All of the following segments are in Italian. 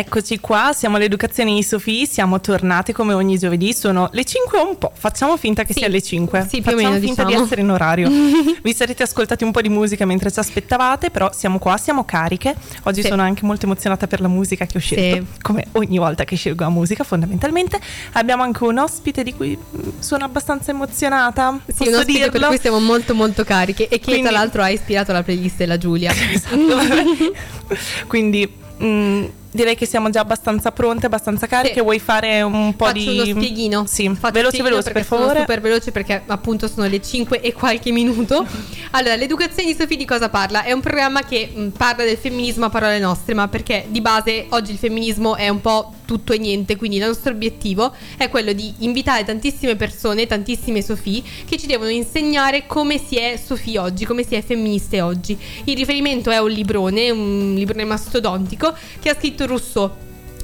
Eccoci qua, siamo all'educazione di Sofì, siamo tornate come ogni giovedì, sono le 5 un po', facciamo finta che sì, sia le 5. Sì, più facciamo o meno finta diciamo. di essere in orario. Vi sarete ascoltati un po' di musica mentre ci aspettavate, però siamo qua, siamo cariche. Oggi Sì. sono anche molto emozionata per la musica che ho scelto, come ogni volta che scelgo la musica fondamentalmente. Abbiamo anche un ospite di cui sono abbastanza emozionata, Sì, posso un ospite dirlo? per cui siamo molto molto cariche e che Quindi- tra l'altro ha ispirato la playlist della Giulia. Quindi mm, direi che siamo già abbastanza pronte, abbastanza cariche. Sì. Vuoi fare un po' Faccio di uno spieghino. Sì, Faccio veloce spieghino veloce per favore. super veloce perché appunto sono le 5 e qualche minuto. Allora, l'educazione di Sofì di cosa parla? È un programma che mh, parla del femminismo a parole nostre, ma perché di base oggi il femminismo è un po' tutto e niente, quindi il nostro obiettivo è quello di invitare tantissime persone, tantissime Sofì, che ci devono insegnare come si è Sofì oggi, come si è femministe oggi. Il riferimento è un librone, un librone mastodontico che ha scritto Rousseau.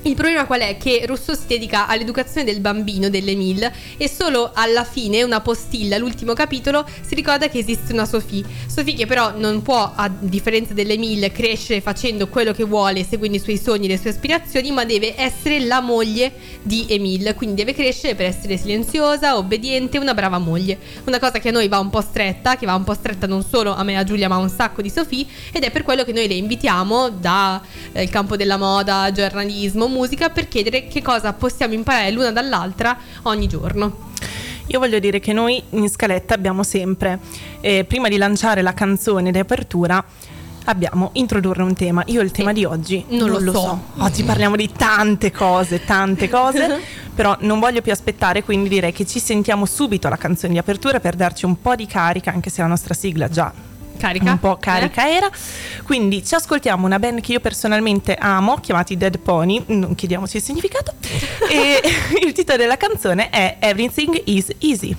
Il problema qual è? Che Rousseau si dedica all'educazione del bambino, dell'Emile, e solo alla fine, una postilla, l'ultimo capitolo, si ricorda che esiste una Sophie. Sophie che però non può, a differenza dell'Emile, crescere facendo quello che vuole, seguendo i suoi sogni e le sue aspirazioni, ma deve essere la moglie di Emile. Quindi deve crescere per essere silenziosa, obbediente, una brava moglie. Una cosa che a noi va un po' stretta, che va un po' stretta non solo a me e a Giulia, ma a un sacco di Sophie, ed è per quello che noi le invitiamo dal campo della moda, giornalismo, musica, per chiedere che cosa possiamo imparare l'una dall'altra ogni giorno. Io voglio dire che noi in scaletta abbiamo sempre, eh, prima di lanciare la canzone di apertura, abbiamo introdurre un tema. Io il tema di oggi Non lo so. Oggi parliamo di tante cose, tante cose, però non voglio più aspettare, quindi direi che ci sentiamo subito alla canzone di apertura per darci un po' di carica, anche se la nostra sigla già Carica? un po' carica era. Quindi ci ascoltiamo una band che io personalmente amo, chiamati Dead Pony, non chiediamoci il significato. e il titolo della canzone è Everything is Easy.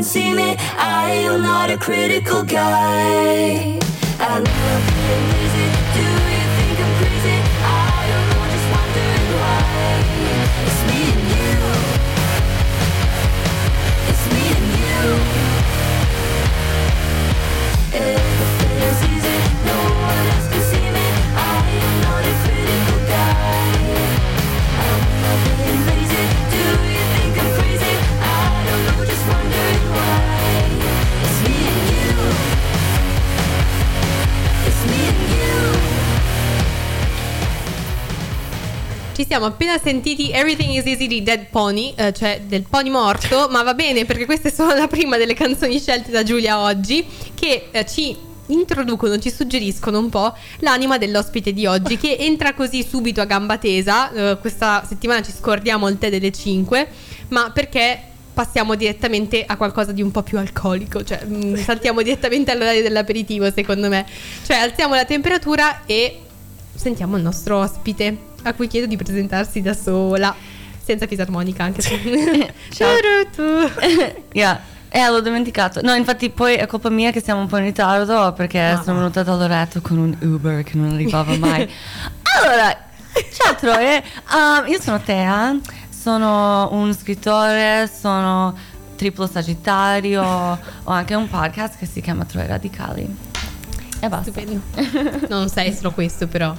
Can see me. I am not a critical guy. I'm not being lazy. Do you think I'm crazy? I don't know, just wondering why. It's me and you. It's me and you. Everything siamo appena sentiti Everything is Easy di Dead Pony, eh, cioè del pony morto, ma va bene perché questa è solo la prima delle canzoni scelte da Giulia oggi, che eh, ci introducono, ci suggeriscono un po' l'anima dell'ospite di oggi, che entra così subito a gamba tesa. Eh, questa settimana ci scordiamo il tè delle 5, ma perché passiamo direttamente a qualcosa di un po' più alcolico, cioè mm, saltiamo direttamente all'orario dell'aperitivo secondo me, cioè alziamo la temperatura e sentiamo il nostro ospite a cui chiedo di presentarsi da sola, senza fisarmonica anche se... Ciao. Tu. Yeah. Eh, l'ho dimenticato. No, infatti poi è colpa mia che siamo un po' in ritardo perché Ah. sono venuta da Loreto con un Uber che non arrivava mai. allora, ciao Troie, Um, io sono Tea, sono un scrittore, sono triplo sagittario, ho anche un podcast che si chiama Troie Radicali. E basta. Stupendo. Non sei solo questo però.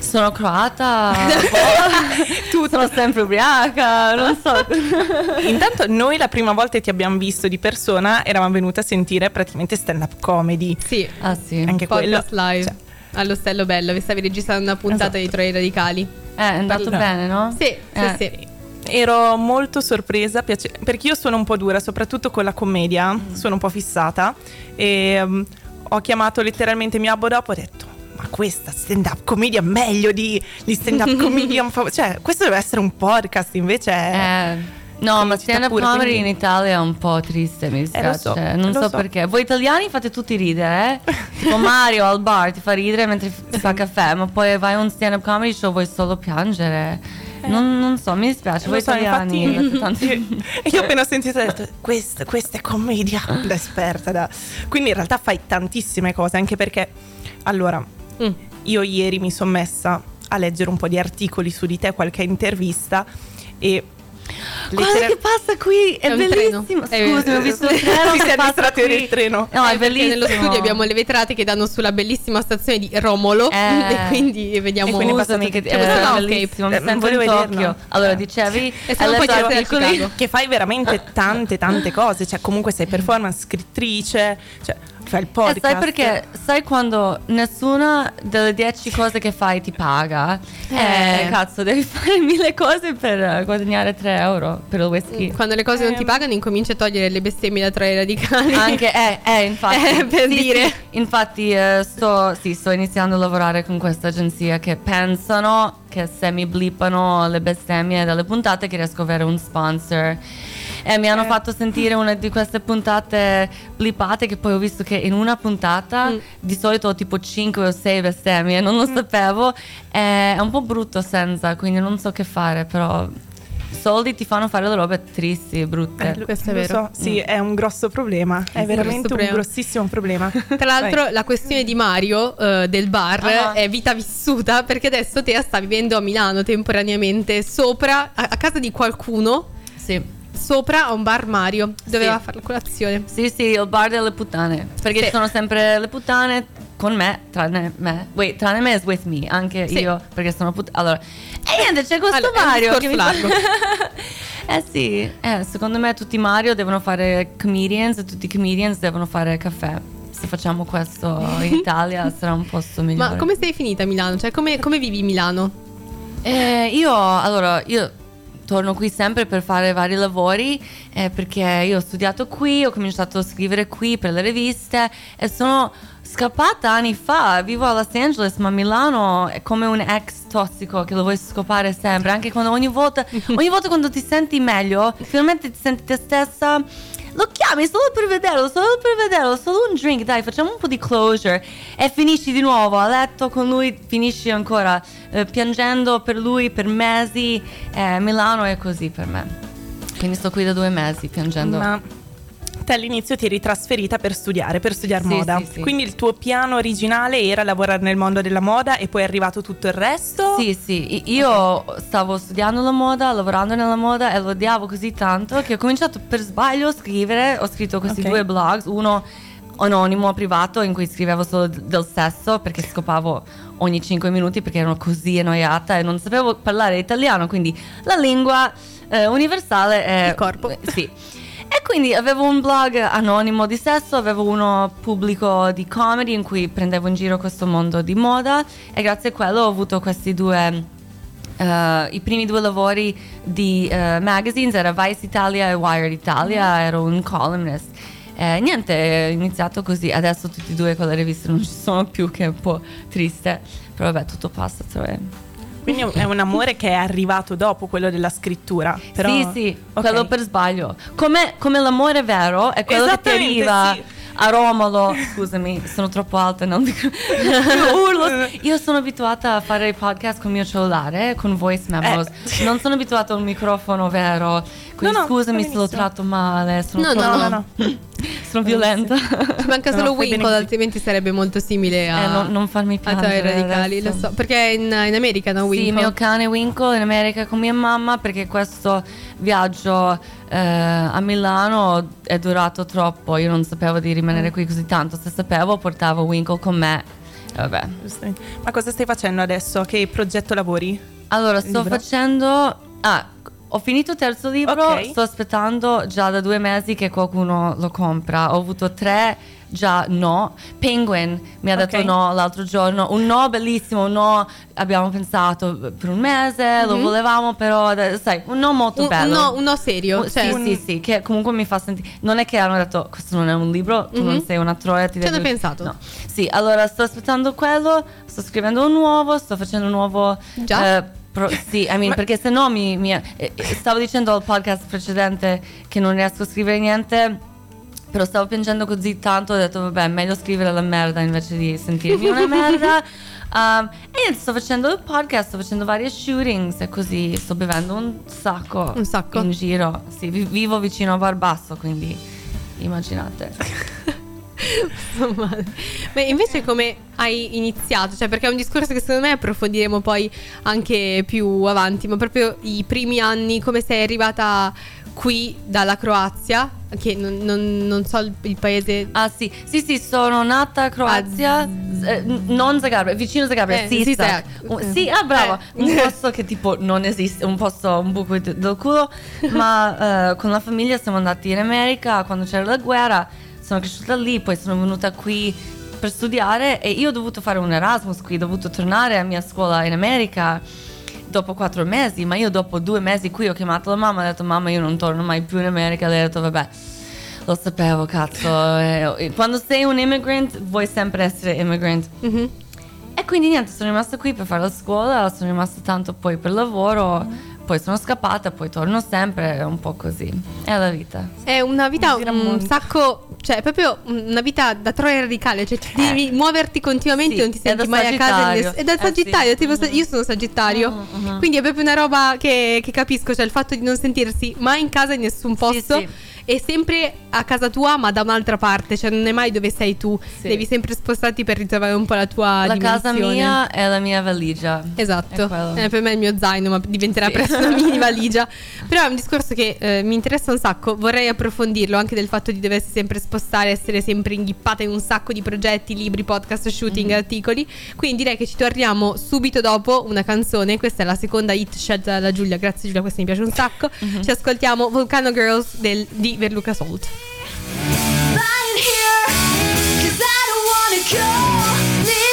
Sono croata, tu sono sempre ubriaca, non so. Intanto noi la prima volta che ti abbiamo visto di persona eravamo venute a sentire praticamente stand up comedy. Sì, ah sì. Anche quello. podcast live. cioè, All'Ostello Bello, vi stavi registrando una puntata Esatto. di Troie Radicali. Eh, è andato Parla- bene, no? Sì, sì, Eh. sì. Ero molto sorpresa piace- perché io sono un po' dura, soprattutto con la commedia, sono un po' fissata e um, ho chiamato letteralmente mio abbo dopo e ho detto ma questa stand up commedia meglio di, di stand up comedian fav- cioè questo deve essere un podcast invece è... Eh, no, ma stand up comedy quindi- in Italia è un po' triste, mi Eh, so, non lo so, so. perché. Voi italiani fate tutti ridere, eh? tipo Mario al bar ti fa ridere mentre fa caffè, ma poi vai a un stand up comedy show vuoi solo piangere. Non, non so, mi dispiace, voi so, italiani infatti- io, io appena ho sentito ho detto questa, questa è commedia da esperta da... quindi in realtà fai tantissime cose anche perché allora Mm. io ieri mi sono messa a leggere un po' di articoli su di te, qualche intervista e Guarda lettera- che passa qui, è, È bellissimo. treno. È- Scusami, ho visto il treno. Ti che sei passa distratto del treno. No, è Eh, perché bellissimo. Nello studio abbiamo le vetrate che danno sulla bellissima stazione di Romolo Eh. e quindi vediamo E quindi Scusami, che è questo landscape. bellissimo. Mi Eh, sento volevo. Tokyo. Allora, Eh. dicevi, E hai poi articoli? Che fai veramente tante tante cose, cioè comunque sei performance, scrittrice, cioè fai il Eh, podcast. sai perché? Sai quando nessuna delle dieci cose che fai ti paga? Eh, Eh. cazzo, devi fare mille cose per eh, guadagnare 3 euro per il whisky. Quando le cose non ti Eh. pagano incominci a togliere le bestemmie da Troie Radicali. Anche, eh, eh, infatti. Eh, per Sì, dire. sì. infatti, eh, sto, sì, sto iniziando a lavorare con questa agenzia che pensano che se mi blippano le bestemmie dalle puntate che riesco ad avere un sponsor. E mi hanno Eh. fatto sentire una di queste puntate blippate che poi ho visto che in una puntata Mm. di solito ho tipo 5 o 6 bestemmie, non lo sapevo. E è un po' brutto senza, quindi non so che fare, però soldi ti fanno fare le robe tristi, brutte. Eh, Questo è vero. so, sì, è un grosso problema, è un veramente un grossissimo problema. Tra l'altro la questione di Mario eh, del bar Ah. è vita vissuta perché adesso Tea sta vivendo a Milano temporaneamente sopra a, a casa di qualcuno Sì. Sopra a un bar Mario doveva Sì. fare la colazione. Sì, sì, il bar delle puttane. Perché Sì. ci sono sempre le puttane con me, tranne me. Wait, tranne me is with me, anche Sì. io, perché sono puttana. Allora, e niente, c'è questo Allora, è Mario che discorso mi largo. Eh sì, eh, secondo me tutti Mario devono fare comedians e tutti i comedians devono fare caffè. Se facciamo questo in Italia sarà un posto migliore. Ma come sei finita a Milano? Cioè come, come vivi Milano? Eh, io, allora, io torno qui sempre per fare vari lavori eh, perché io ho studiato qui, ho cominciato a scrivere qui per le riviste e sono scappata anni fa, vivo a Los Angeles ma Milano è come un ex tossico che lo vuoi scopare sempre, anche quando ogni volta, ogni volta quando ti senti meglio, finalmente ti senti te stessa, lo chiami solo per vederlo, solo per vederlo, solo un drink, dai, facciamo un po' di closure e finisci di nuovo a letto con lui, finisci ancora eh, piangendo per lui per mesi. Eh, Milano è così per me. Quindi sto qui da due mesi piangendo. Ma te all'inizio ti eri trasferita per studiare, per studiare Sì, moda. sì, sì. Quindi il tuo piano originale era lavorare nel mondo della moda e poi è arrivato tutto il resto? Sì, sì, io stavo studiando la moda, lavorando nella moda e lo odiavo così tanto che ho cominciato per sbaglio a scrivere, ho scritto questi Ok. due blogs, uno anonimo privato in cui scrivevo solo del sesso perché scopavo ogni 5 minuti perché ero così annoiata e non sapevo parlare italiano, quindi la lingua eh, universale è Il corpo. Sì. E quindi avevo un blog anonimo di sesso, avevo uno pubblico di comedy in cui prendevo in giro questo mondo di moda e grazie a quello ho avuto questi due eh, i primi due lavori di eh, magazines era Vice Italia e Wired Italia, ero un columnist. Eh, niente, è iniziato così. Adesso tutti e due quelle riviste non ci sono più, che è un po' triste. Però vabbè, tutto passa. cioè. Quindi è un amore che è arrivato dopo quello della scrittura. Però... Sì, sì, Ok. quello per sbaglio. Come, come l'amore vero è quello che ti arriva sì. a Romolo. Scusami, sono troppo alta, non dico. Urlo. Io sono abituata a fare i podcast con il mio cellulare, con voice memos. Eh. Non sono abituata a un microfono vero. Quindi No, no, scusami se lo benissimo. tratto male. Sono, No, No, no, no. sono violenta. Ci manca solo Winkle, altrimenti sarebbe molto simile a, Eh, non, non farmi a piangere. Tavai Radicali. Lo so, perché è in, in America, no? Sì, Winkle. mio cane Winkle in America con mia mamma perché questo viaggio eh, a Milano è durato troppo. Io non sapevo di Mm. rimanere qui così tanto. Se sapevo, portavo Winkle con me. E Vabbè. Ma cosa stai facendo adesso? Che progetto lavori? Allora, sto facendo. Ah, ho finito il terzo libro. Ok. Sto aspettando già da due mesi che qualcuno lo compra. Ho avuto tre. Già no, Penguin mi ha detto no l'altro giorno, un no bellissimo, un no abbiamo pensato per un mese, lo volevamo però, sai, un no molto un, un bello. no, un no serio. Un- cioè, sì, sì, sì, che comunque mi fa sentire. Non è che hanno detto questo non è un libro, tu non Mhm. sei una troia. Ti hanno devi-" pensato. No. Sì, allora sto aspettando quello, sto scrivendo un nuovo, sto facendo un nuovo. Già? eh, pro- sì, I mean, Ma- perché se no mi, mi- eh, eh, stavo dicendo al podcast precedente che non riesco a scrivere niente. Però stavo piangendo così tanto, ho detto vabbè, meglio scrivere la merda invece di sentirmi una merda. Um, e sto facendo il podcast, sto facendo varie shootings e così sto bevendo un sacco. Un sacco. In giro. Sì, vi- vivo vicino a Barbasso, quindi immaginate. Ma invece come hai iniziato? Cioè, perché è un discorso che secondo me approfondiremo poi anche più avanti, ma proprio i primi anni, come sei arrivata qui dalla Croazia, che non, non- non so il, il paese... Ah sì, sì sì, sono nata a Croazia, Ah, eh, non Zagabria, vicino a Zagabria, Eh. Sisak. Un- Sì, ah brava, Eh. un posto che tipo non esiste, un posto, un buco del culo, ma eh, con la famiglia siamo andati in America quando c'era la guerra, sono cresciuta lì, poi sono venuta qui per studiare e io ho dovuto fare un Erasmus qui, ho dovuto tornare alla mia scuola in America dopo quattro mesi, ma io dopo due mesi qui ho chiamato la mamma e ho detto mamma io non torno mai più in America, lei ha detto vabbè lo sapevo cazzo, eh, quando sei un immigrant vuoi sempre essere immigrant. Mhm. E quindi niente, sono rimasta qui per fare la scuola, sono rimasta tanto poi per lavoro, poi sono scappata, poi torno sempre, è un po' così, è la vita. È una vita un mondo. sacco, cioè è proprio una vita da troia radicale, cioè ti devi muoverti continuamente, Sì, non ti senti mai a casa. Sagittario. È dal Eh, Sagittario, sì. tipo, Mhm. io sono Sagittario, Mhm, mhm. quindi è proprio una roba che, che capisco, cioè il fatto di non sentirsi mai in casa in nessun posto. sì. E sempre a casa tua, ma da un'altra parte, cioè non è mai dove sei tu. Sì. Devi sempre spostarti per ritrovare un po' la tua la casa dimensione. mia è la mia valigia. Esatto, È. Eh, per me è il mio zaino, ma diventerà Sì. presto una mini valigia. Però è un discorso che eh, mi interessa un sacco, vorrei approfondirlo anche del fatto di doversi sempre spostare, essere sempre inghippata in un sacco di progetti, libri, podcast, shooting, Mhm. articoli. Quindi direi che ci torniamo subito dopo una canzone. Questa è la seconda hit scelta da Giulia. Grazie Giulia, questa mi piace un sacco. Mhm. Ci ascoltiamo Volcano Girls del- di Verluca Salt. lying here Cause I don't wanna go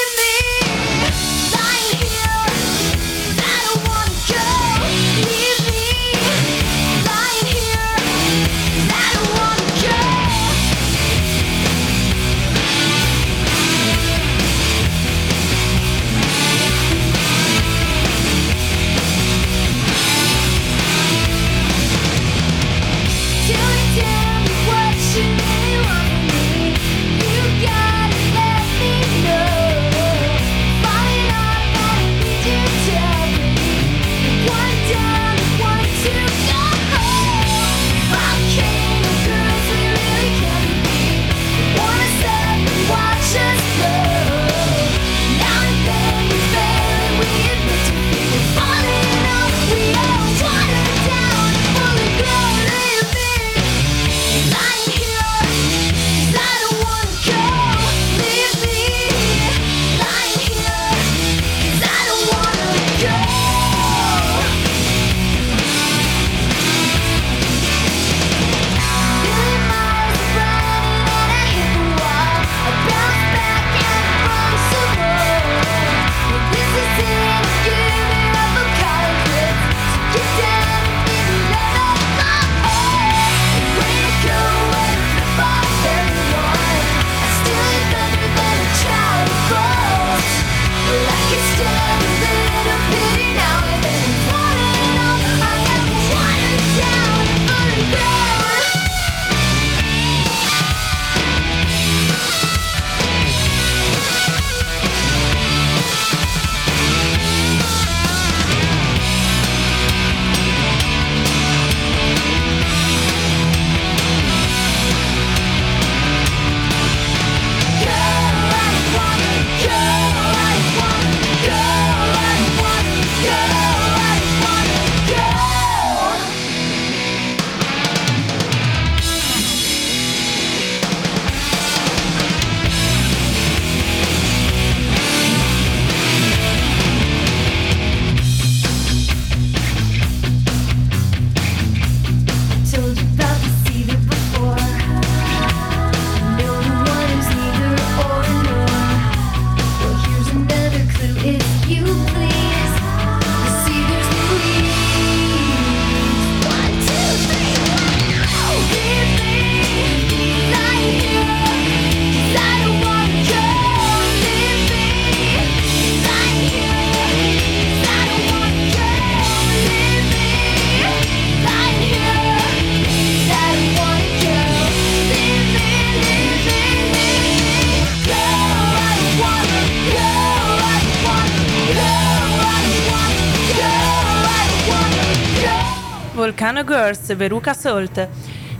Volcano Girls, Veruca Salt.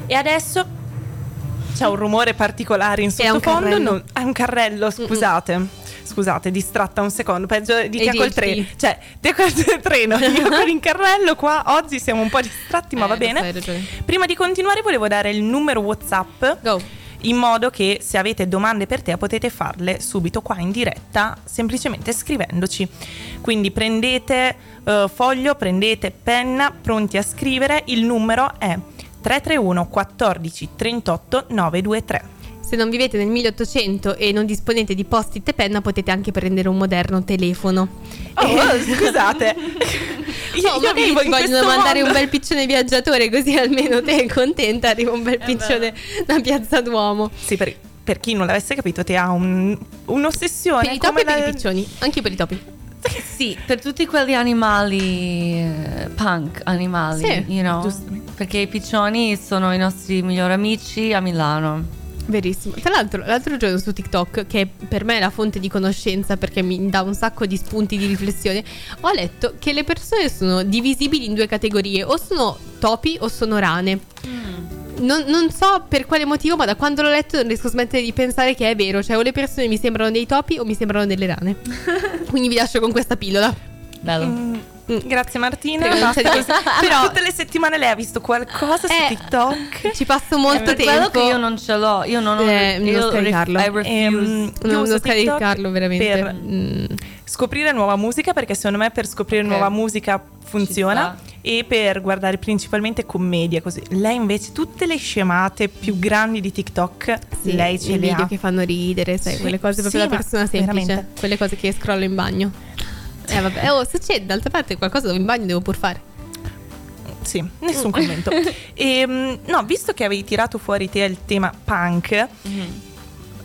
E adesso c'è un rumore particolare in È un sottofondo. carrello. È un carrello, scusate. Scusate, distratta un secondo, peggio di te col treno. Cioè, te col treno, io con il carrello qua oggi siamo un po' distratti, ma Eh, va bene. Prima di continuare volevo dare il numero WhatsApp Go. In modo che se avete domande per te potete farle subito qua in diretta semplicemente scrivendoci. Quindi prendete eh, foglio, prendete penna, pronti a scrivere. Il numero è 331 14 38 923. Se non vivete nel 1800 e non disponete di post-it e penna, potete anche prendere un moderno telefono. Oh, scusate. Io, Oh, io magari vivo ti in vogliono mandare mondo. un bel piccione viaggiatore, così almeno te contenta arriva un bel piccione da Piazza Duomo. Sì, per, per chi non l'avesse capito, te ha un- un'ossessione Per i topi come e per la- i piccioni, anche per i topi. Sì, per tutti quegli animali eh, punk, animali, Sì, you know? Perché i piccioni sono i nostri migliori amici a Milano. Verissimo. Tra l'altro, l'altro giorno su TikTok, che per me è la fonte di conoscenza perché mi dà un sacco di spunti di riflessione, ho letto che le persone sono divisibili in due categorie, o sono topi o sono rane. Non, non so per quale motivo, ma da quando l'ho letto non riesco a smettere di pensare che è vero. Cioè, o le persone mi sembrano dei topi o mi sembrano delle rane. Quindi vi lascio con questa pillola. Bello. Mm, Grazie Martina. Non. Però tutte le settimane lei ha visto qualcosa su Eh, TikTok. Ci passo molto per tempo. quello che io non ce l'ho, io non ho Eh, non io scaricarlo. I refuse. Ehm, non, uso non TikTok scaricarlo veramente. per Mm. scoprire nuova musica perché secondo me per scoprire Ok. nuova musica funziona e per guardare principalmente commedie così. Lei invece tutte le scemate più grandi di TikTok Sì, lei ce i le video ha. che fanno ridere, sai, Sì, quelle cose proprio sì, da persona semplice, veramente. quelle cose che scrollo in bagno. Eh vabbè, oh, succede, d'altra parte qualcosa dove in bagno devo pur fare. Sì, nessun commento. Ehm, no, visto che avevi tirato fuori te il tema punk,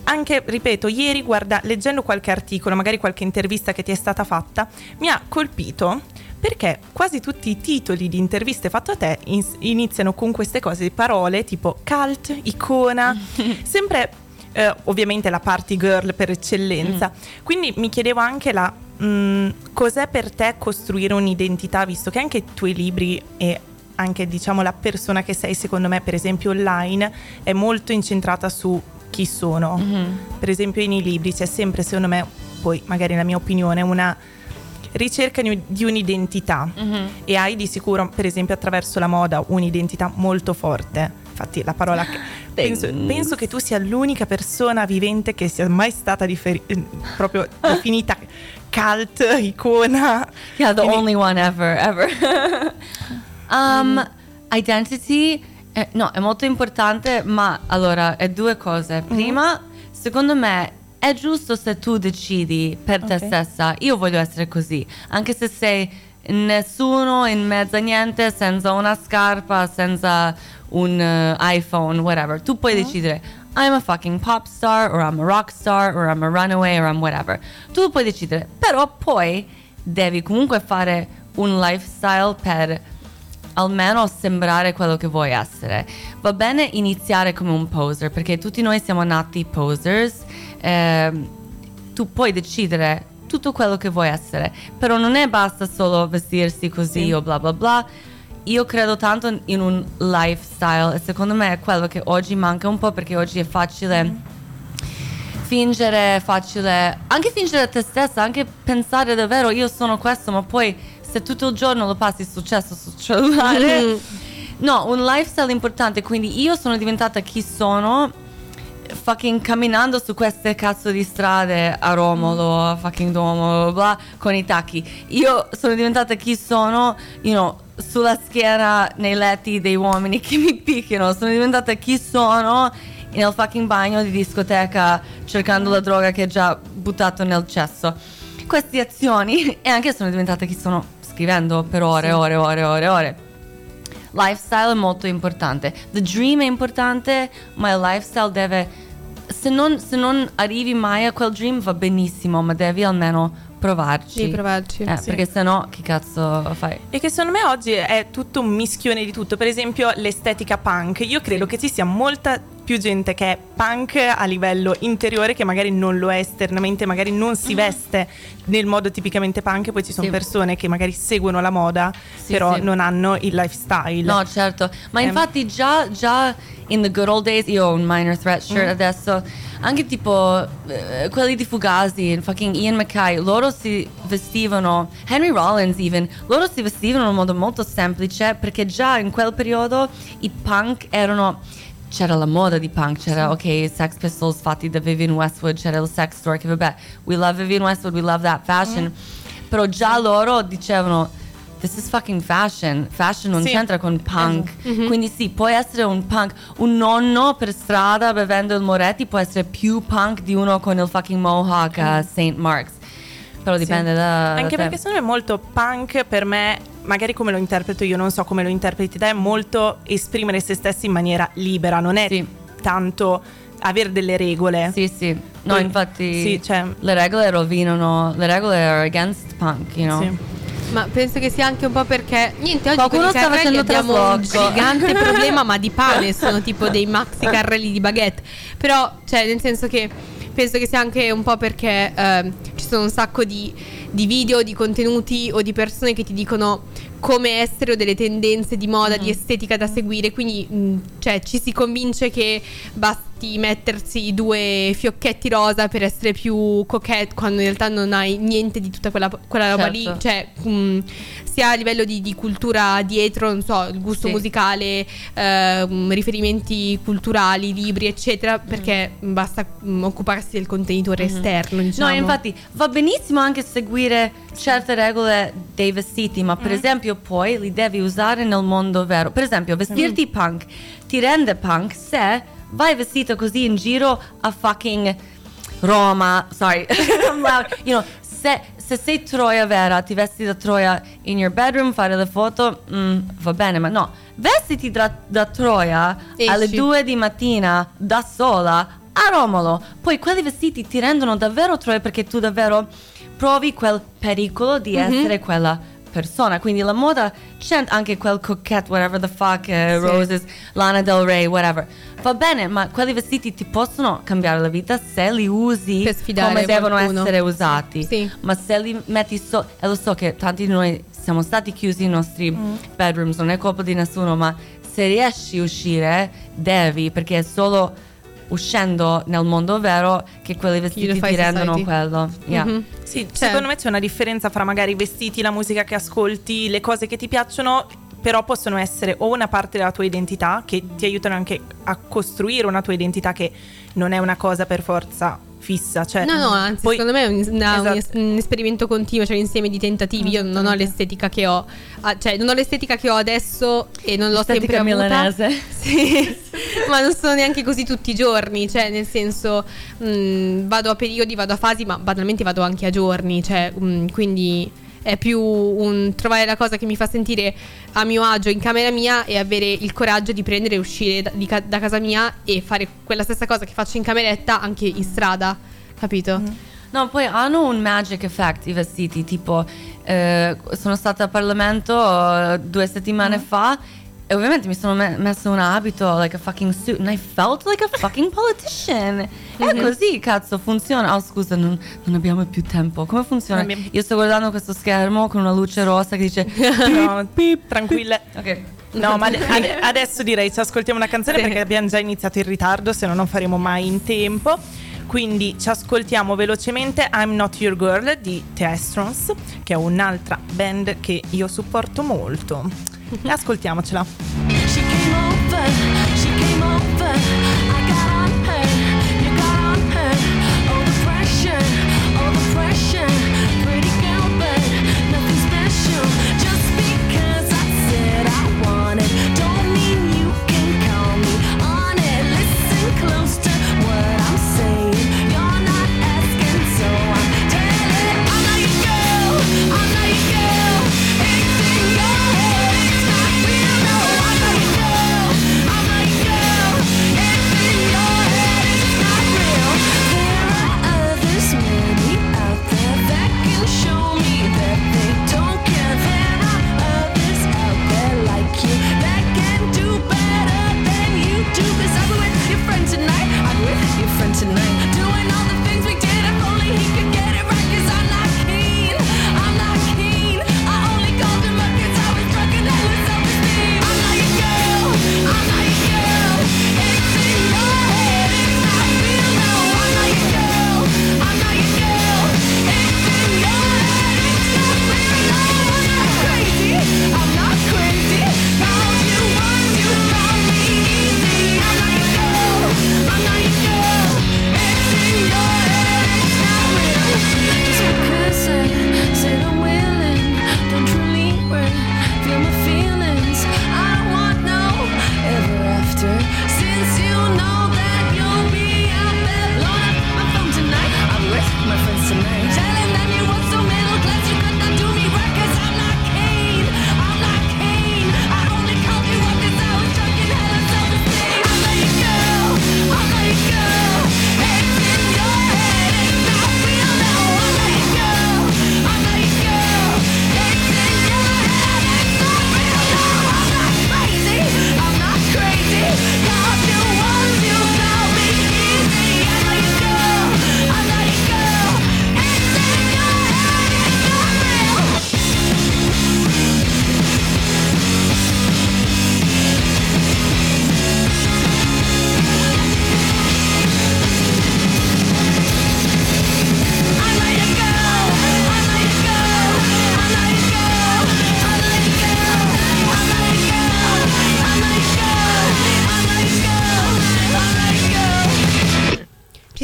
anche, ripeto, ieri guarda, leggendo qualche articolo, magari qualche intervista che ti è stata fatta, mi ha colpito perché quasi tutti i titoli di interviste fatte a te iniziano con queste cose, parole tipo cult, icona, sempre eh, ovviamente la party girl per eccellenza. Quindi mi chiedevo anche la mm, cos'è per te costruire un'identità, visto che anche i tuoi libri e anche diciamo la persona che sei, secondo me, per esempio online, è molto incentrata su chi sono. Per esempio nei libri c'è sempre, secondo me, poi magari la mia opinione, una ricerca di un'identità e hai di sicuro, per esempio, attraverso la moda un'identità molto forte. Infatti la parola penso, penso che tu sia l'unica persona vivente che sia mai stata eh, proprio definita cult, icona. Yeah, the Quindi- only one ever, ever. um, identity, eh, no, è molto importante, ma allora, è due cose. Prima, secondo me, è giusto se tu decidi per te Ok. stessa, io voglio essere così, anche se sei nessuno in mezzo a niente, senza una scarpa, senza un eh, iPhone, whatever. Tu puoi decidere, I'm a fucking pop star, or I'm a rock star, or I'm a runaway, or I'm whatever. Tu puoi decidere, però poi devi comunque fare un lifestyle per almeno sembrare quello che vuoi essere. Va bene iniziare come un poser, perché tutti noi siamo nati posers. ehm, tu puoi decidere tutto quello che vuoi essere, però non è basta solo vestirsi così Sì. o bla bla bla. Io credo tanto in un lifestyle e secondo me è quello che oggi manca un po' perché oggi è facile fingere, è facile anche fingere te stessa, anche pensare davvero io sono questo, ma poi se tutto il giorno lo passi successo sul cellulare. No, un lifestyle importante, quindi io sono diventata chi sono fucking camminando su queste cazzo di strade a Romolo, a fucking Duomo, bla, con i tacchi. Io sono diventata chi sono, you know, sulla schiena nei letti dei uomini che mi picchiano. Sono diventata chi sono nel fucking bagno di discoteca cercando la droga che è già buttato nel cesso. Queste azioni e anche sono diventata chi sono scrivendo per ore, ore, ore, ore, ore. Lifestyle è molto importante. The dream è importante, ma il lifestyle deve. Se non, se non arrivi mai a quel dream va benissimo, ma devi almeno provarci. Devi provarci. Eh, Sì. Perché sennò che cazzo fai? E che secondo me oggi è tutto un mischione di tutto. Per esempio, l'estetica punk. Io credo che ci sia molta più gente che è punk a livello interiore che magari non lo è esternamente, magari non si veste nel modo tipicamente punk, poi ci sono Mm-hmm. Sì. persone che magari seguono la moda, Sì, però sì. non hanno il lifestyle. No, certo. Ma Ehm. infatti già, già in the good old days io ho un minor threat shirt Mm. adesso. Anche tipo eh, quelli di Fugazi, fucking Ian McKay, loro si vestivano, Henry Rollins even, loro si vestivano in un modo molto semplice perché già in quel periodo i punk erano c'era la moda di punk, c'era ok, Sex Pistols fatti da Vivian Westwood, c'era il sex store che vabbè, we love Vivian Westwood, we love that fashion. Mm. Però già loro dicevano This is fucking fashion. Fashion non Sì. c'entra con punk. Quindi sì, puoi essere un punk. Un nonno per strada bevendo il Moretti può essere più punk di uno con il fucking mohawk a St. Mark's. Però Sì. dipende da. Anche da perché me molto punk per me, magari come lo interpreto io, non so come lo interpreti te, è molto esprimere se stessi in maniera libera, non è Sì. tanto avere delle regole. Sì, sì. No, Poi- infatti. sì, cioè- Le regole rovinano. Le regole are against punk, you know? Sì. Ma penso che sia anche un po' perché niente, oggi Qualcuno con i sta carrelli facendo abbiamo un gigante problema, ma di pane sono tipo dei maxi carrelli di baguette. Però, cioè, nel senso che penso che sia anche un po' perché ehm, ci sono un sacco di, di video, di contenuti o di persone che ti dicono come essere o delle tendenze di moda, Mm-hmm. di estetica da seguire. Quindi, mh, cioè, ci si convince che basti mettersi due fiocchetti rosa per essere più coquette quando in realtà non hai niente di tutta quella, quella roba lì. Certo. Cioè, mh, sia a livello di, di cultura dietro, non so, il gusto Sì. musicale, ehm, riferimenti culturali, libri, eccetera, perché basta mh, occuparsi del contenitore esterno, diciamo. No, infatti va benissimo anche seguire certe regole dei vestiti, ma Mm. per esempio poi li devi usare nel mondo vero. Per esempio, vestirti Mm. punk ti rende punk se vai vestito così in giro a fucking Roma, sorry. You know, se, se sei Troia vera, ti vesti da Troia in your bedroom, fare le foto, mm, va bene, ma no, vestiti da, da Troia alle Esci. due di mattina da sola a Romolo. Poi quelli vestiti ti rendono davvero Troia perché tu davvero provi quel pericolo di essere quella persona. Quindi la moda c'è anche quel coquette, whatever the fuck, eh, Roses, Lana Del Rey, whatever. Va bene, ma quelli vestiti ti possono cambiare la vita se li usi come devono qualcuno. essere usati. Sì. Ma se li metti so, e lo so che tanti di noi siamo stati chiusi nei nostri bedrooms, non è colpa di nessuno, ma se riesci a uscire, devi, perché è solo uscendo nel mondo vero che quelli vestiti ti rendono Society. quello. Yeah. Mhm. Sì, Cioè- secondo me c'è una differenza fra magari i vestiti, la musica che ascolti, le cose che ti piacciono, però possono essere o una parte della tua identità che ti aiutano anche a costruire una tua identità che non è una cosa per forza fissa. Cioè, No, no, anzi, poi- secondo me è un, una- un Esatto. es- un esperimento continuo, cioè un insieme di tentativi. Io non ho l'estetica che ho, ah, cioè non ho l'estetica che ho adesso e non l'ho sempre Estetica avuta. milanese. Sì, ma non sono neanche così tutti i giorni, cioè nel senso mh, vado a periodi, vado a fasi, ma banalmente vado anche a giorni, cioè mh, quindi è più un trovare la cosa che mi fa sentire a mio agio in camera mia e avere il coraggio di prendere e uscire da, di da casa mia e fare quella stessa cosa che faccio in cameretta anche in strada, capito? No, poi hanno un magic effect i vestiti, tipo eh, sono stata al Parlamento eh, due settimane fa e ovviamente mi sono me- messo un abito, like a fucking suit, and I felt like a fucking politician. È così, cazzo, funziona. Oh, scusa, non, non abbiamo più tempo. Come funziona? Abbiamo- Io sto guardando questo schermo con una luce rossa che dice... No, tranquille. ok. No, ma ade- adesso direi ci ascoltiamo una canzone Sì. perché abbiamo già iniziato in ritardo, se no non faremo mai in tempo. Quindi ci ascoltiamo velocemente I'm Not Your Girl di Testrons, che è un'altra band che io supporto molto. Ascoltiamocela.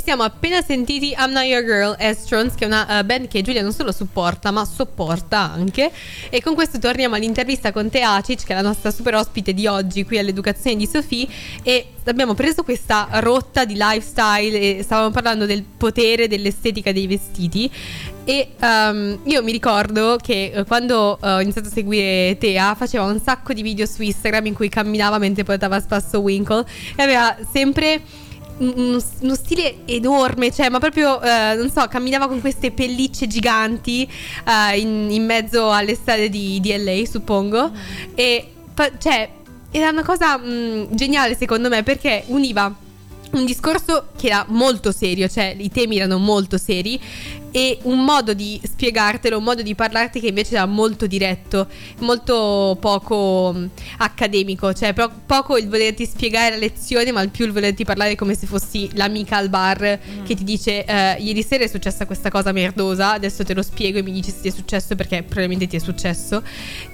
Siamo appena sentiti I'm Not Your Girl, Estrons, che è una eh, band che Giulia non solo supporta, ma sopporta anche. E con questo torniamo all'intervista con Te Acic, che è la nostra super ospite di oggi qui all'Educazione di Sofì. E abbiamo preso questa rotta di lifestyle e stavamo parlando del potere dell'estetica dei vestiti. E ehm, io mi ricordo che eh, quando eh, ho iniziato a seguire Tea faceva un sacco di video su Instagram in cui camminava mentre portava a spasso Winkle e aveva sempre uno, uno stile enorme, cioè, ma proprio, eh, non so, camminava con queste pellicce giganti eh, in, in mezzo alle strade di, di LA, suppongo. E, fa- cioè, era una cosa mh, geniale secondo me perché univa un discorso che era molto serio, cioè i temi erano molto seri e un modo di spiegartelo, un modo di parlarti che invece era molto diretto, molto poco mh, accademico, cioè pro- poco il volerti spiegare la lezione, ma il più il volerti parlare come se fossi l'amica al bar che ti dice eh, ieri sera è successa questa cosa merdosa, adesso te lo spiego e mi dici se ti è successo perché probabilmente ti è successo.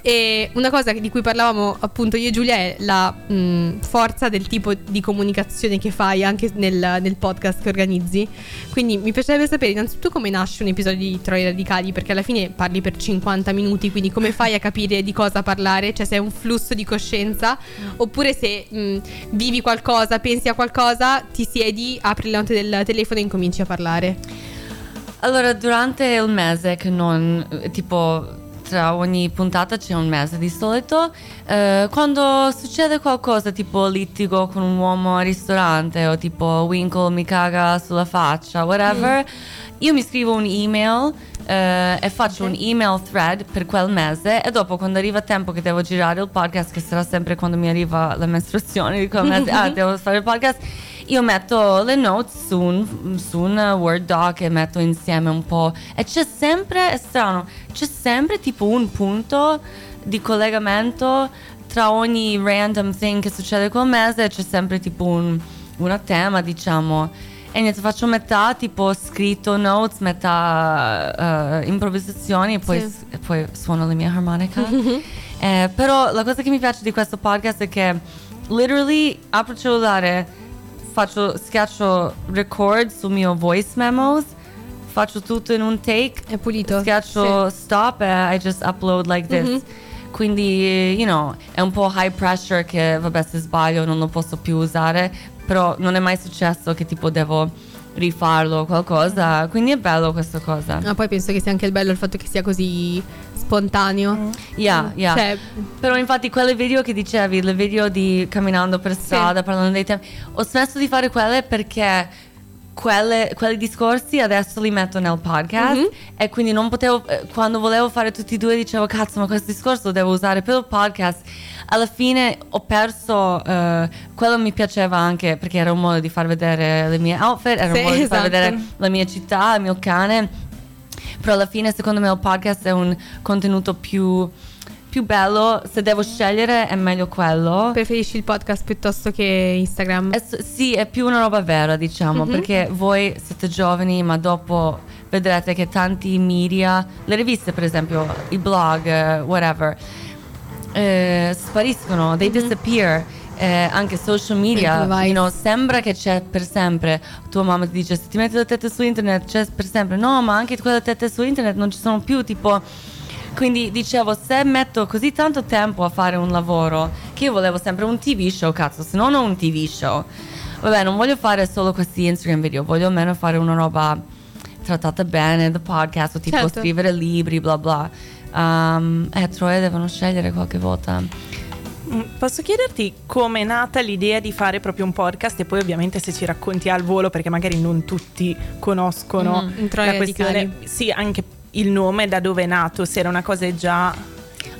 E una cosa di cui parlavamo appunto io e Giulia è la mh, forza del tipo di comunicazione che fai anche nel, nel podcast che organizzi. Quindi mi piacerebbe sapere innanzitutto come nasce un episodio di Troie Radicali, perché alla fine parli per 50 minuti, quindi come fai a capire di cosa parlare? Cioè se è un flusso di coscienza, oppure se mh, vivi qualcosa, pensi a qualcosa, ti siedi, apri la note del telefono e incominci a parlare. Allora, durante il mese, che non tipo tra ogni puntata c'è un mese di solito, eh, quando succede qualcosa tipo litigo con un uomo al ristorante o tipo Winkle mi caga sulla faccia, whatever, io mi scrivo un'email. eh, e faccio un email thread per quel mese e dopo quando arriva il tempo che devo girare il podcast che sarà sempre quando mi arriva la mestruazione di quel mese ah devo fare il podcast io metto le notes su un, su un Word doc e metto insieme un po'. E c'è sempre, è strano, c'è sempre tipo un punto di collegamento tra ogni random thing che succede quel mese, c'è sempre tipo un, una tema, diciamo. E niente, faccio metà tipo scritto notes, metà eh, improvvisazioni e poi, Sì. e poi suono la mia armonica. Eh, però la cosa che mi piace di questo podcast è che literally apro il cellulare, faccio, schiaccio record sul mio voice memos, faccio tutto in un take, È pulito. schiaccio stop e I just upload like this. Quindi, you know, è un po' high pressure che, vabbè, se sbaglio non lo posso più usare, però non è mai successo che tipo devo rifarlo o qualcosa, quindi è bello questa cosa. Ma poi penso che sia anche il bello il fatto che sia così spontaneo. Yeah, yeah. Cioè, Però infatti quelle video che dicevi, le video di camminando per strada, parlando dei temi, ho smesso di fare quelle perché quelle- quelli discorsi adesso li metto nel podcast Mhm. e quindi non potevo, eh, quando volevo fare tutti e due dicevo cazzo ma questo discorso lo devo usare per il podcast. Alla fine ho perso, eh, quello mi piaceva anche perché era un modo di far vedere le mie outfit, era Sì, un modo di far esatto. vedere la mia città, il mio cane. Però alla fine secondo me il podcast è un contenuto più, più bello. Se devo scegliere è meglio quello. preferisci il podcast piuttosto che Instagram? È sì, è più una roba vera, diciamo, Mhm. perché voi siete giovani, ma dopo vedrete che tanti media, le riviste per esempio, i blog, eh, whatever, eh, spariscono, they disappear. Eh, anche social media, you know, sembra che c'è per sempre. Tua mamma ti dice: Se ti metti le tette su internet c'è per sempre. No, ma anche quelle tette su internet non ci sono più. Tipo, quindi dicevo: Se metto così tanto tempo a fare un lavoro, che io volevo sempre un TV show, cazzo, se non ho un TV show, vabbè, non voglio fare solo questi Instagram video, voglio almeno fare una roba trattata bene, the podcast, o tipo Certo. scrivere libri, bla bla. Um, eh, Troia devono scegliere qualche volta. Mm, Posso chiederti come è nata l'idea di fare proprio un podcast e poi ovviamente se ci racconti al volo perché magari non tutti conoscono Mm, la questione, sì anche il nome da dove è nato, se era una cosa già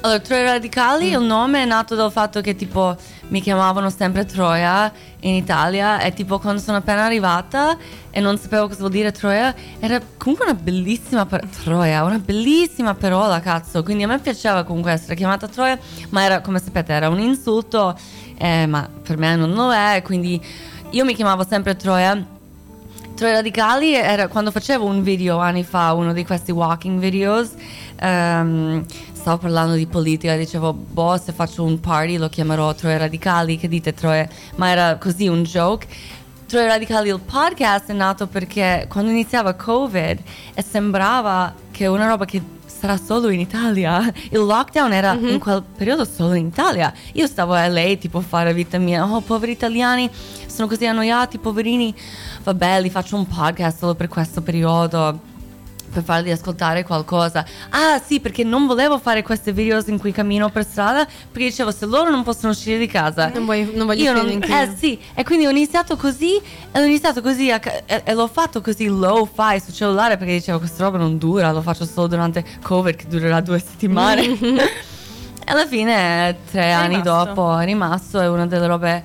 Allora, Troia Radicali, il nome è nato dal fatto che tipo mi chiamavano sempre Troia in Italia e tipo quando sono appena arrivata e non sapevo cosa vuol dire Troia, era comunque una bellissima par- Troia, una bellissima parola, cazzo. Quindi a me piaceva comunque essere chiamata Troia, ma era come sapete era un insulto, eh, ma per me non lo è, quindi io mi chiamavo sempre Troia. Troia Radicali era quando facevo un video anni fa, uno di questi walking videos, ehm, stavo parlando di politica, dicevo, boh, se faccio un party lo chiamerò Troia Radicali, che dite Troia? Ma era così un joke. Troie Radicali il podcast è nato perché quando iniziava Covid e sembrava che una roba che sarà solo in Italia. Il lockdown era in quel periodo solo in Italia. Io stavo a LA tipo a fare vita mia. Oh, poveri italiani, sono così annoiati, poverini. Vabbè, li faccio un podcast solo per questo periodo per farli ascoltare qualcosa. Ah, sì, perché non volevo fare queste video in cui cammino per strada, perché dicevo se loro non possono uscire di casa. Non vuoi- non voglio io non. Eh sì, e quindi ho iniziato così e ho iniziato così a e, e l'ho fatto così low fi sul cellulare perché dicevo questa roba non dura, lo faccio solo durante Covid che durerà due settimane. e alla fine, tre anni rimasto. dopo, è rimasto, è una delle robe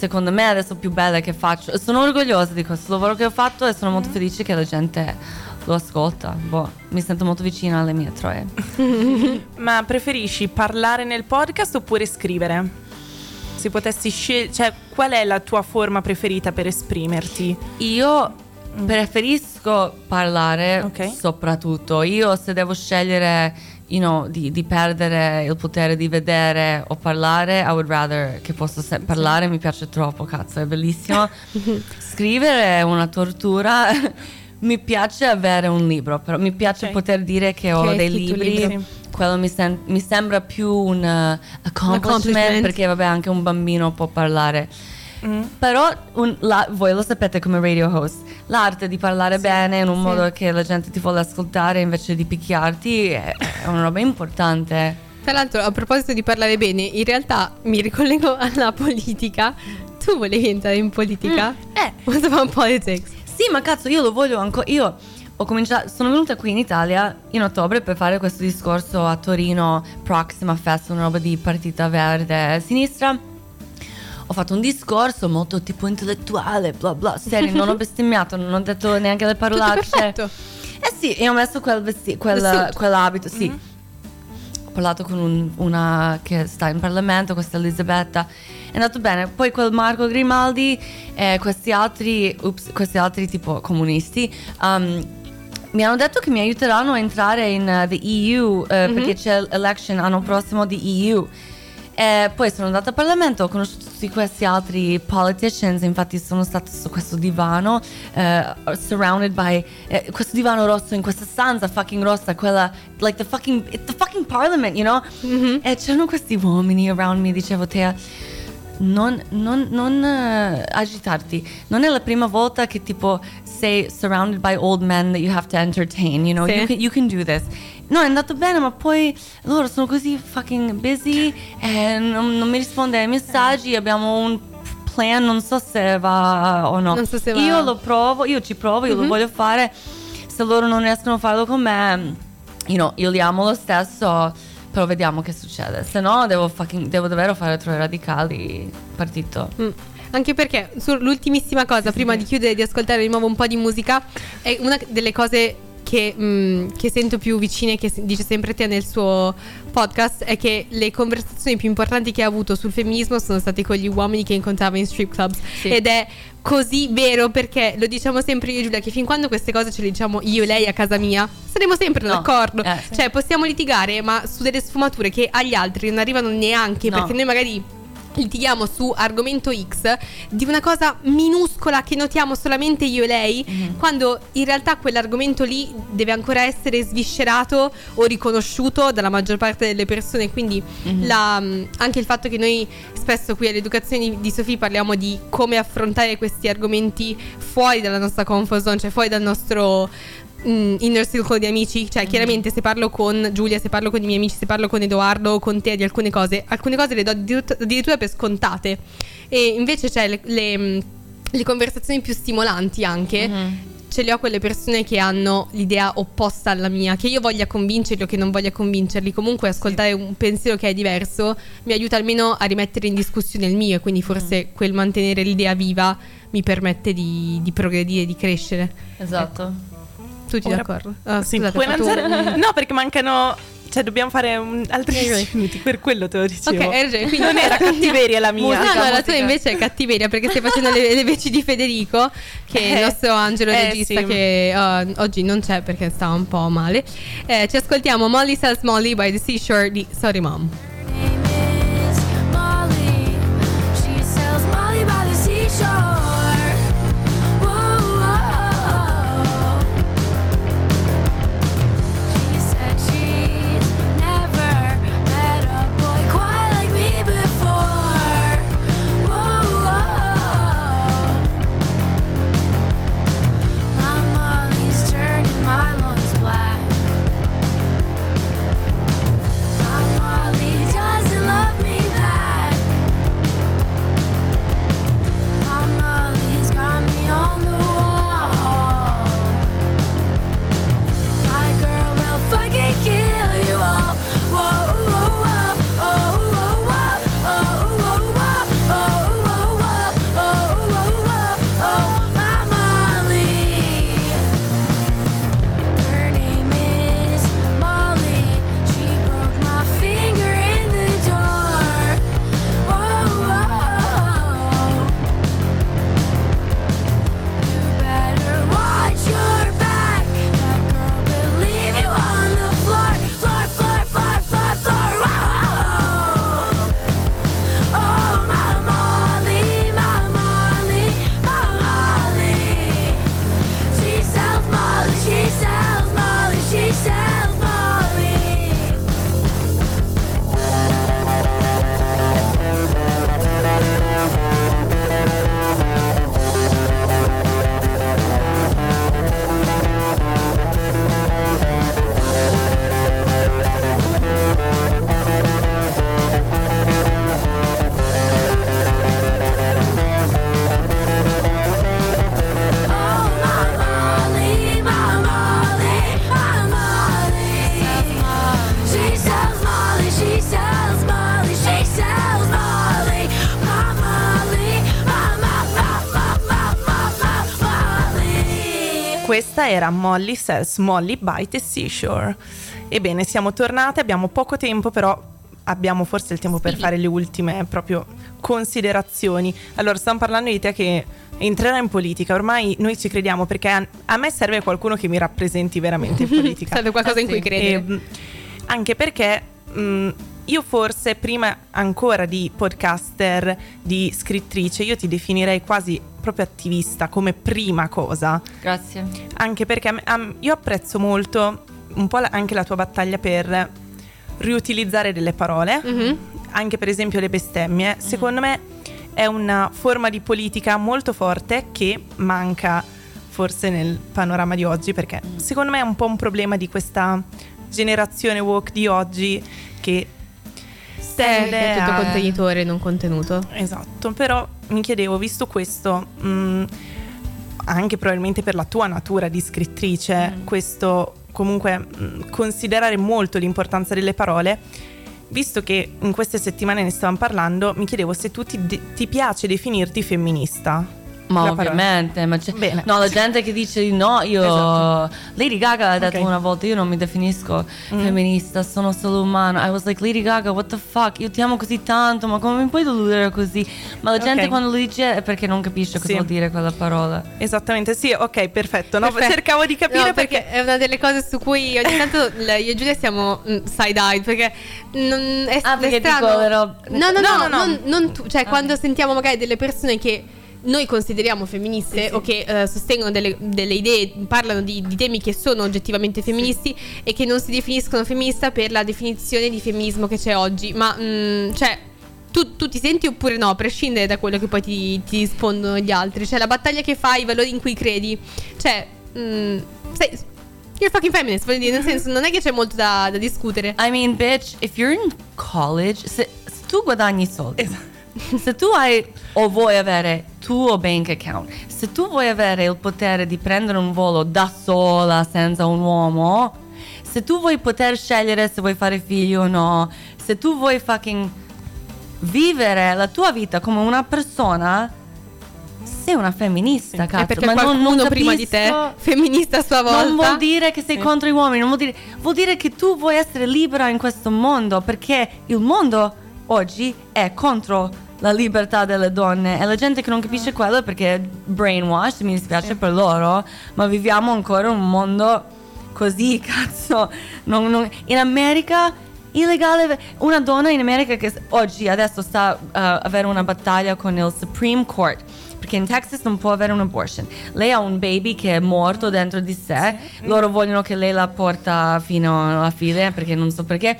secondo me adesso più belle che faccio. Sono orgogliosa di questo lavoro che ho fatto e sono molto felice che la gente lo ascolta. Boh, mi sento molto vicina alle mie troie. Ma preferisci parlare nel podcast oppure scrivere? Se potessi scegliere, cioè, qual è la tua forma preferita per esprimerti? Io preferisco parlare Ok. soprattutto. Io se devo scegliere you know, di, di perdere il potere di vedere o parlare, I would rather che posso se- parlare, mi piace troppo, cazzo, è bellissimo. Scrivere è una tortura. mi piace avere un libro, però mi piace Ok. poter dire che ho Che hai dei libri. libro. Quello mi, sen- mi sembra più un uh, accomplishment, accomplishment. perché vabbè anche un bambino può parlare. Mm. Però un- la- voi lo sapete come radio host, l'arte di parlare bene in un modo che la gente ti vuole ascoltare invece di picchiarti è, è una roba importante. Tra l'altro, a proposito di parlare bene, in realtà mi ricollego alla politica. Tu volevi entrare in politica? Eh, What about politics? sì, ma cazzo, io lo voglio ancora. Io ho cominciato, sono venuta qui in Italia in ottobre per fare questo discorso a Torino, Proxima Fest, una roba di partita verde sinistra. Ho fatto un discorso molto tipo intellettuale, bla bla, serio, non ho bestemmiato, non ho detto neanche le Tutto parolacce. perfetto. Eh sì, e ho messo quel vesti- quel- quell'abito, sì. Ho parlato con un- una che sta in Parlamento, questa Elisabetta. È andato bene. Poi quel Marco Grimaldi e questi altri, ups, questi altri tipo comunisti. um, mi hanno detto che mi aiuteranno a entrare in uh, the EU eh, perché c'è l'election l'anno prossimo di EU. E poi sono andata al Parlamento, ho conosciuto tutti questi altri politicians, infatti sono stata su questo divano, eh, surrounded by eh, questo divano rosso in questa stanza fucking rossa, quella, like the fucking, it's the fucking parliament, you know? E c'erano questi uomini around me, dicevo, Tea, non, non, non eh, agitarti. Non è la prima volta che tipo sei surrounded by old men that you have to entertain, you know? Sì. You, can, you can do this. No, è andato bene, ma poi loro sono così fucking busy e non, non mi risponde ai messaggi. Abbiamo un plan, non so se va o no. Non so se va. Mhm. Io lo provo, io ci provo, io lo voglio fare. Se loro non riescono a farlo con me, you know, io li amo lo stesso. Però vediamo che succede. Se no, devo, fucking, devo davvero fare troie radicali partito. Mm. Anche perché su- l'ultimissima cosa, prima di chiudere e di ascoltare di nuovo un po' di musica, è una delle cose che, mm, che sento più vicine, che dice sempre te nel suo podcast, è che le conversazioni più importanti che ha avuto sul femminismo sono state con gli uomini che incontrava in strip clubs. Sì. Ed è così vero perché lo diciamo sempre io e Giulia, che fin quando queste cose ce le diciamo io e lei a casa mia, saremo sempre No. d'accordo. Eh, sì. Cioè possiamo litigare, ma su delle sfumature che agli altri non arrivano neanche, No. perché noi magari litighiamo su argomento X di una cosa minuscola che notiamo solamente io e lei, Mhm. quando in realtà quell'argomento lì deve ancora essere sviscerato o riconosciuto dalla maggior parte delle persone. Quindi Mhm. la- mm, anche il fatto che noi spesso qui all'educazione di, di Sofì parliamo di come affrontare questi argomenti fuori dalla nostra comfort zone, cioè fuori dal nostro mm, inner circle di amici. Cioè, chiaramente se parlo con Giulia, se parlo con i miei amici, se parlo con Edoardo o con te di alcune cose, alcune cose le do addirittura per scontate. E invece c'è le, le, mm, le conversazioni più stimolanti anche. Mhm. Ce le ho quelle persone che hanno l'idea opposta alla mia, che io voglia convincerli o che non voglia convincerli. Comunque, ascoltare un pensiero che è diverso mi aiuta almeno a rimettere in discussione il mio, e quindi forse quel mantenere l'idea viva mi permette di, di progredire, di crescere. Esatto. Tutti Ora- d'accordo? Ah, Sì, scusate, puoi fatto- lanciare- No, perché mancano. Cioè, dobbiamo fare un- altri Ok, ok. 10 minuti. Per quello te lo dicevo. Ok, ragione, quindi- non era cattiveria la mia. No, no, Musica, la tua musica. invece è cattiveria perché stai facendo le, le voci di Federico, che è il Eh, nostro angelo eh, regista sì. che uh, oggi non c'è perché sta un po' male. Eh, ci ascoltiamo Molly Sells Molly by the Seashore di Sorry Mom. Questa era Molly Sells Molly by the Seashore. Ebbene, siamo tornate, abbiamo poco tempo, però abbiamo forse il tempo per fare le ultime proprio considerazioni. Allora, stiamo parlando di te che entrerà in politica, ormai noi ci crediamo perché a, a me serve qualcuno che mi rappresenti veramente in politica. Serve qualcosa Ah, in cui credere. E, mh, anche perché mh, io forse prima ancora di podcaster, di scrittrice, io ti definirei quasi proprio attivista come prima cosa. Grazie. Anche perché a me- a m- io apprezzo molto un po' la- anche la tua battaglia per riutilizzare delle parole, Mhm. anche per esempio le bestemmie. Secondo me è una forma di politica molto forte che manca forse nel panorama di oggi perché secondo me è un po' un problema di questa generazione woke di oggi che tende che è tutto a- contenitore, non contenuto. Esatto, però mi chiedevo, visto questo, mh, anche probabilmente per la tua natura di scrittrice, questo comunque mh, considerare molto l'importanza delle parole, visto che in queste settimane ne stavamo parlando, mi chiedevo se tu ti, ti piace definirti femminista. Ma La ovviamente, ma no, la gente che dice di no, io Esatto. Lady Gaga ha detto Ok. Mm. una volta io non mi definisco femminista, sono solo umano. I was like Lady Gaga, what the fuck? Io ti amo così tanto, ma come mi puoi deludere così? Ma la gente Ok. quando lo dice è perché non capisce cosa Sì. vuol dire quella parola. Esattamente, sì, ok, perfetto. No, Perfetto. cercavo di capire No, perché... è una delle cose su cui ogni tanto io e Giulia siamo mm, side-eyed perché non è, Ah, perché è strano. dico le robe- No, no, no, No, no, no. Non, non tu, cioè quando sentiamo magari delle persone che noi consideriamo femministe o che eh, sostengono delle, delle idee, parlano di, di temi che sono oggettivamente femministi e che non si definiscono femminista per la definizione di femminismo che c'è oggi. Ma mm, cioè, tu, tu ti senti oppure no, a prescindere da quello che poi ti, ti rispondono gli altri? Cioè, la battaglia che fai, i valori in cui credi, cioè, mm, sei. You're fucking feminist, voglio dire, nel senso, non è che c'è molto da, da discutere. I mean, bitch, if you're in college, se, se tu guadagni soldi, Esatto. Se tu hai o vuoi avere tuo bank account, se tu vuoi avere il potere di prendere un volo da sola senza un uomo, se tu vuoi poter scegliere se vuoi fare figli o no, se tu vuoi fucking vivere la tua vita come una persona, sei una femminista, È cazzo. perché ma non- qualcuno non prima di te, femminista a sua volta. non vuol dire che sei contro gli uomini, non vuol dire, vuol dire che tu vuoi essere libera in questo mondo, perché il mondo oggi è contro la libertà delle donne e la gente che non capisce quello perché è brainwashed, mi dispiace per loro, ma viviamo ancora un mondo così, cazzo. Non- non- in America illegale una donna in America che oggi adesso sta a avere una battaglia con il Supreme Court perché in Texas non può avere un abortion. Lei ha un baby che è morto dentro di sé. Loro vogliono che lei la porta fino alla fine perché non so perché.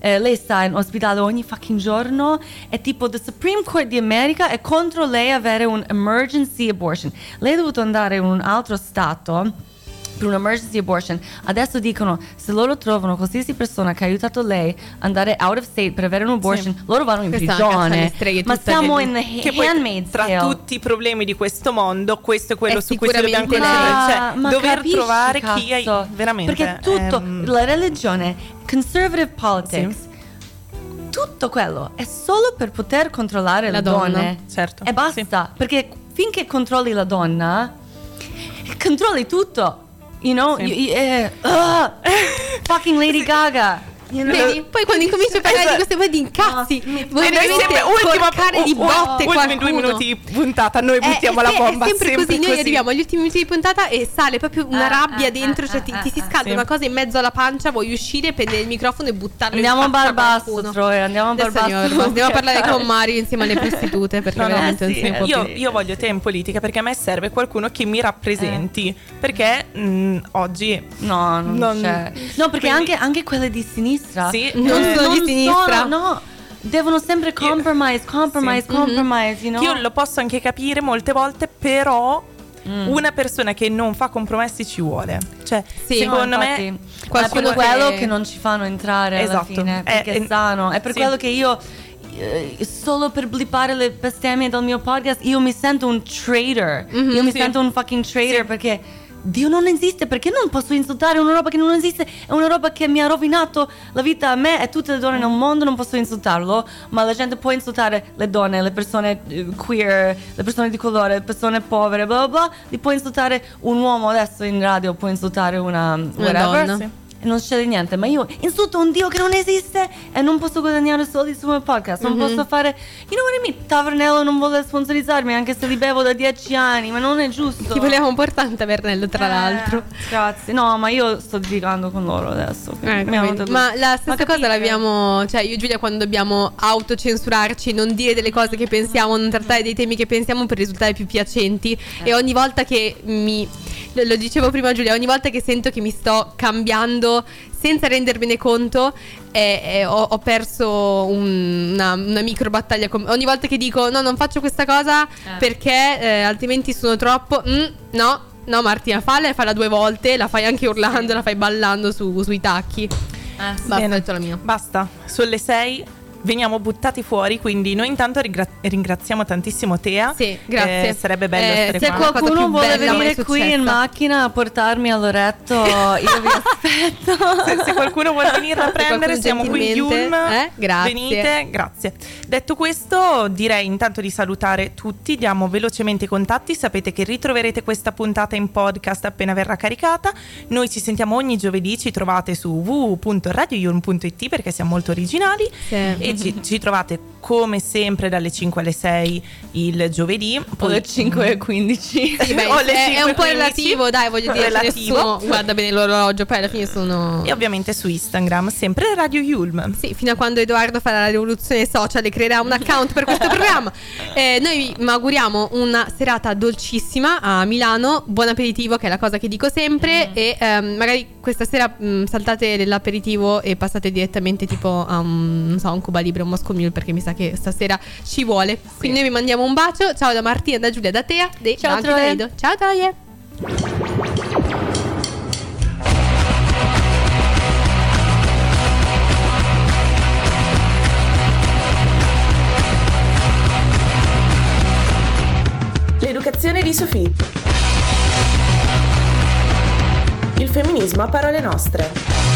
Eh, lei sta in ospedale ogni fucking giorno e tipo the Supreme Court di America è contro lei avere un emergency abortion. Lei è dovuta andare in un altro stato per un emergency abortion. Adesso dicono se loro trovano qualsiasi persona che ha aiutato lei andare out of state per avere un abortion, loro vanno in Questa è prigione. Ma siamo in Che poi tra Tale. tutti i problemi di questo mondo, questo è quello È su cui dobbiamo concentrare. Cioè, ma dover capisci, trovare chi hai cazzo? veramente. Perché tutto, ehm, la religione, conservative politics, tutto quello è solo per poter controllare La le donna. donne. Certo, E basta. Perché finché controlli la donna, controlli tutto. You know? Sì. You- you- eh, ah, fucking Lady Gaga. Vedi? Poi quando incominci a parlare di queste cose di incazzi, No, noi veramente sempre, ultima, porcare di botte ultimi qualcuno. due minuti di puntata, noi Eh, buttiamo è la bomba. È sempre, così, noi così. arriviamo agli ultimi minuti di puntata e sale proprio una Ah, rabbia ah, dentro, ah, cioè ti, ah, ti si ah, scalda sì. una cosa in mezzo alla pancia, vuoi uscire, prendere il microfono e buttarlo Andiamo a in faccia Barbasso. Troia, andiamo a Barbasso. andiamo, andiamo a parlare con Mario insieme alle prostitute perché No, no, veramente non sì, se ne può Io, io voglio te in politica perché a me serve qualcuno che mi rappresenti. Perché mh, oggi. No, non, Non- c'è. No, perché anche quelle di sinistra. Sì. Non sono di sinistra. no, devono sempre compromise, compromise, Sì. compromise, you know? Io lo posso anche capire molte volte, però. Mm. Una persona che non fa compromessi ci vuole. Cioè, Sì. secondo No, me. infatti, qualcuno è per quello che- che... non ci fanno entrare alla Esatto. fine, perché Eh, eh, sanno. È per sì. quello che io eh, solo per blippare le bestemmie del mio podcast io mi sento un traitor. Mhm, io mi sì. sento un fucking traitor Sì. perché Dio non esiste, perché non posso insultare una roba che non esiste? È una roba che mi ha rovinato la vita a me e a tutte le donne nel mondo, non posso insultarlo, ma la gente può insultare le donne, le persone eh, queer, le persone di colore, le persone povere, bla bla bla, li può insultare un uomo adesso in radio, può insultare una whatever. donna. Sì. Non succede niente, ma io insulto un dio che non esiste e non posso guadagnare soldi sul mio podcast. Non posso fare. You know what I mean? Tavernello non vuole sponsorizzarmi anche se li bevo da dieci anni, ma non è giusto. Ti portare un tavernello, tra Eh, l'altro. Grazie. No, ma io sto litigando con loro adesso. Eh, Ma la stessa cosa capite? l'abbiamo, cioè io e Giulia quando dobbiamo autocensurarci, non dire delle cose che pensiamo, non trattare dei temi che pensiamo per risultare più piacenti e ogni volta che mi lo, lo dicevo prima Giulia, ogni volta che sento che mi sto cambiando senza rendermene conto eh, eh, ho, ho perso un- una, una micro battaglia con- ogni volta che dico no non faccio questa cosa perché eh, altrimenti sono troppo mm, no no Martina falla e falla due volte la fai anche urlando la fai ballando su- sui tacchi Eh. Basta, Bene. la mia. Basta, sono le 6. Veniamo buttati fuori, quindi noi intanto ringra- ringraziamo tantissimo Tea. Sì, grazie. Eh, sarebbe bello Eh, essere Se qua. cosa qualcuno vuole venire qui in macchina a portarmi a Loretto, io vi aspetto. Se, se qualcuno vuole venire a Se prendere, siamo qui gentilmente, Yulm. eh, grazie. Venite, grazie. Detto questo, direi intanto di salutare tutti, diamo velocemente i contatti. Sapete che ritroverete questa puntata in podcast appena verrà caricata. Noi ci sentiamo ogni giovedì, ci trovate su www.radioyulm.it perché siamo molto originali. Sì. Ci, ci trovate come sempre dalle 5 alle 6 il giovedì. O le 5 e 15. Sì, beh, è, è un po' 5:15. relativo, dai, voglio dire, Relativo. nessuno guarda bene l'orologio, poi alla fine sono... E ovviamente su Instagram, sempre Radio Yulm. Sì, fino a quando Edoardo farà la rivoluzione social e creerà un account per questo programma. Eh, noi vi auguriamo una serata dolcissima a Milano. Buon aperitivo, che è la cosa che dico sempre. E ehm, magari questa sera mh, saltate l'aperitivo e passate direttamente tipo a un, non so, un Cuba Libre, un Moscow Mule, perché mi sa che stasera ci vuole. Quindi noi vi mandiamo un bacio. Ciao da Martina, da Giulia, da Tea, e Ciao, Troie. Ciao Troie. L'educazione di Sofì. Femminismo a parole nostre.